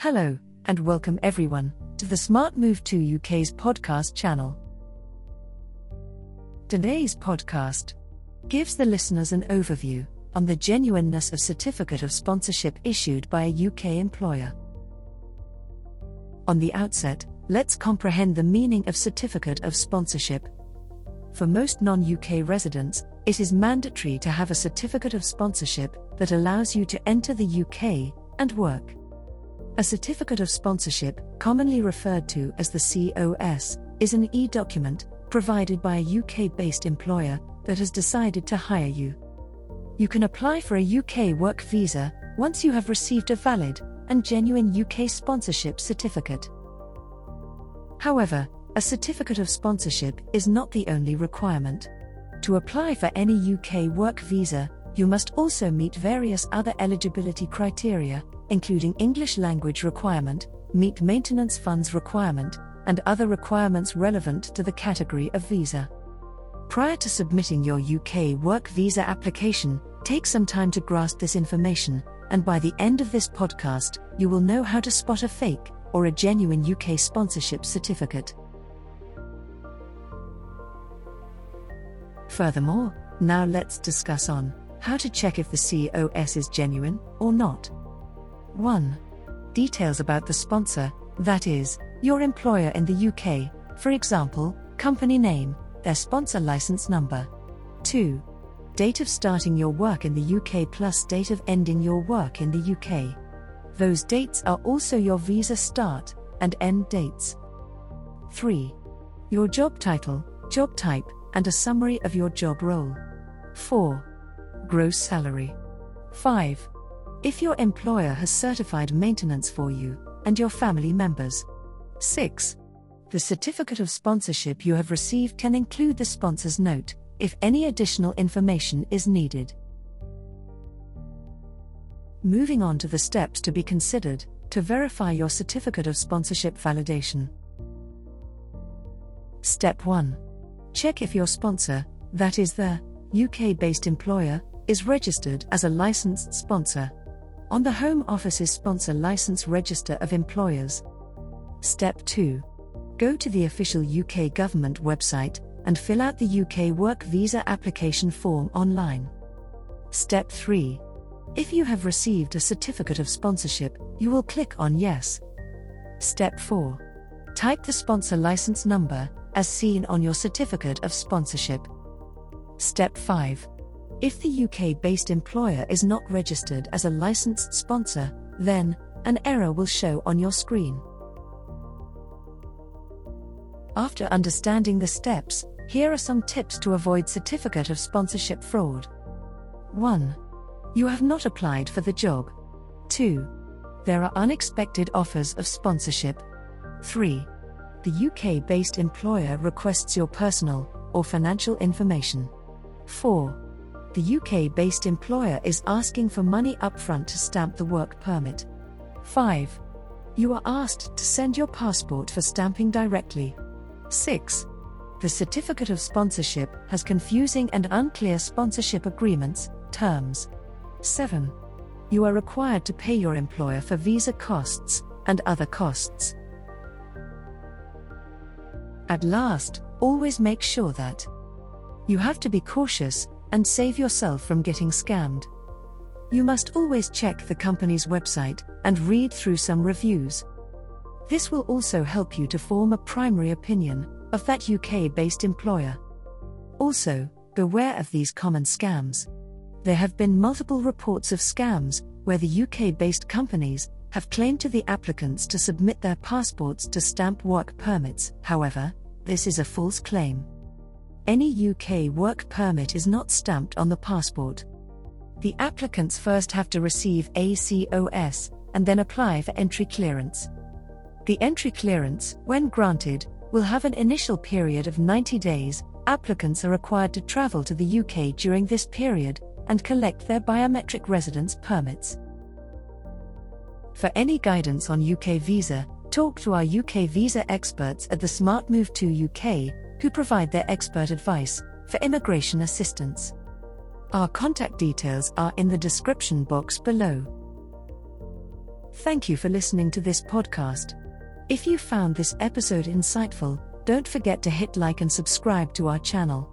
Hello, and welcome everyone to the Smart Move to UK's podcast channel. Today's podcast gives the listeners an overview on the genuineness of certificate of sponsorship issued by a UK employer. On the outset, let's comprehend the meaning of certificate of sponsorship. For most non UK residents, it is mandatory to have a certificate of sponsorship that allows you to enter the UK and work. A certificate of sponsorship, commonly referred to as the COS, is an e document provided by a UK based employer that has decided to hire you. You can apply for a UK work visa once you have received a valid and genuine UK sponsorship certificate. However, a certificate of sponsorship is not the only requirement. To apply for any UK work visa, you must also meet various other eligibility criteria, including English language requirement, meet maintenance funds requirement, and other requirements relevant to the category of visa. Prior to submitting your UK work visa application, take some time to grasp this information, and by the end of this podcast, you will know how to spot a fake or a genuine UK sponsorship certificate. Furthermore, now let's discuss on how to check if the COS is genuine or not. 1. Details about the sponsor, that is, your employer in the UK, for example, company name, their sponsor license number. 2. Date of starting your work in the UK plus date of ending your work in the UK. Those dates are also your visa start and end dates. 3. Your job title, job type, and a summary of your job role. 4. Gross salary. 5. If your employer has certified maintenance for you and your family members. 6. The certificate of sponsorship you have received can include the sponsor's note if any additional information is needed. Moving on to the steps to be considered to verify your certificate of sponsorship validation. Step 1 Check if your sponsor, that is the UK based employer, is registered as a licensed sponsor. On the Home Office's Sponsor License Register of Employers. Step 2 Go to the official UK government website and fill out the UK Work Visa application form online. Step 3 If you have received a certificate of sponsorship, you will click on Yes. Step 4 Type the sponsor license number as seen on your certificate of sponsorship. Step 5. If the UK based employer is not registered as a licensed sponsor, then an error will show on your screen. After understanding the steps, here are some tips to avoid certificate of sponsorship fraud. 1. You have not applied for the job. 2. There are unexpected offers of sponsorship. 3 the UK based employer requests your personal or financial information. 4. The UK based employer is asking for money upfront to stamp the work permit. 5. You are asked to send your passport for stamping directly. 6. The certificate of sponsorship has confusing and unclear sponsorship agreements, terms. 7. You are required to pay your employer for visa costs and other costs. At last, always make sure that you have to be cautious and save yourself from getting scammed. You must always check the company's website and read through some reviews. This will also help you to form a primary opinion of that UK based employer. Also, beware of these common scams. There have been multiple reports of scams where the UK based companies have claimed to the applicants to submit their passports to stamp work permits, however, this is a false claim. Any UK work permit is not stamped on the passport. The applicants first have to receive a COS and then apply for entry clearance. The entry clearance, when granted, will have an initial period of 90 days. Applicants are required to travel to the UK during this period and collect their biometric residence permits. For any guidance on UK visa, Talk to our UK visa experts at the Smart Move to UK, who provide their expert advice for immigration assistance. Our contact details are in the description box below. Thank you for listening to this podcast. If you found this episode insightful, don't forget to hit like and subscribe to our channel.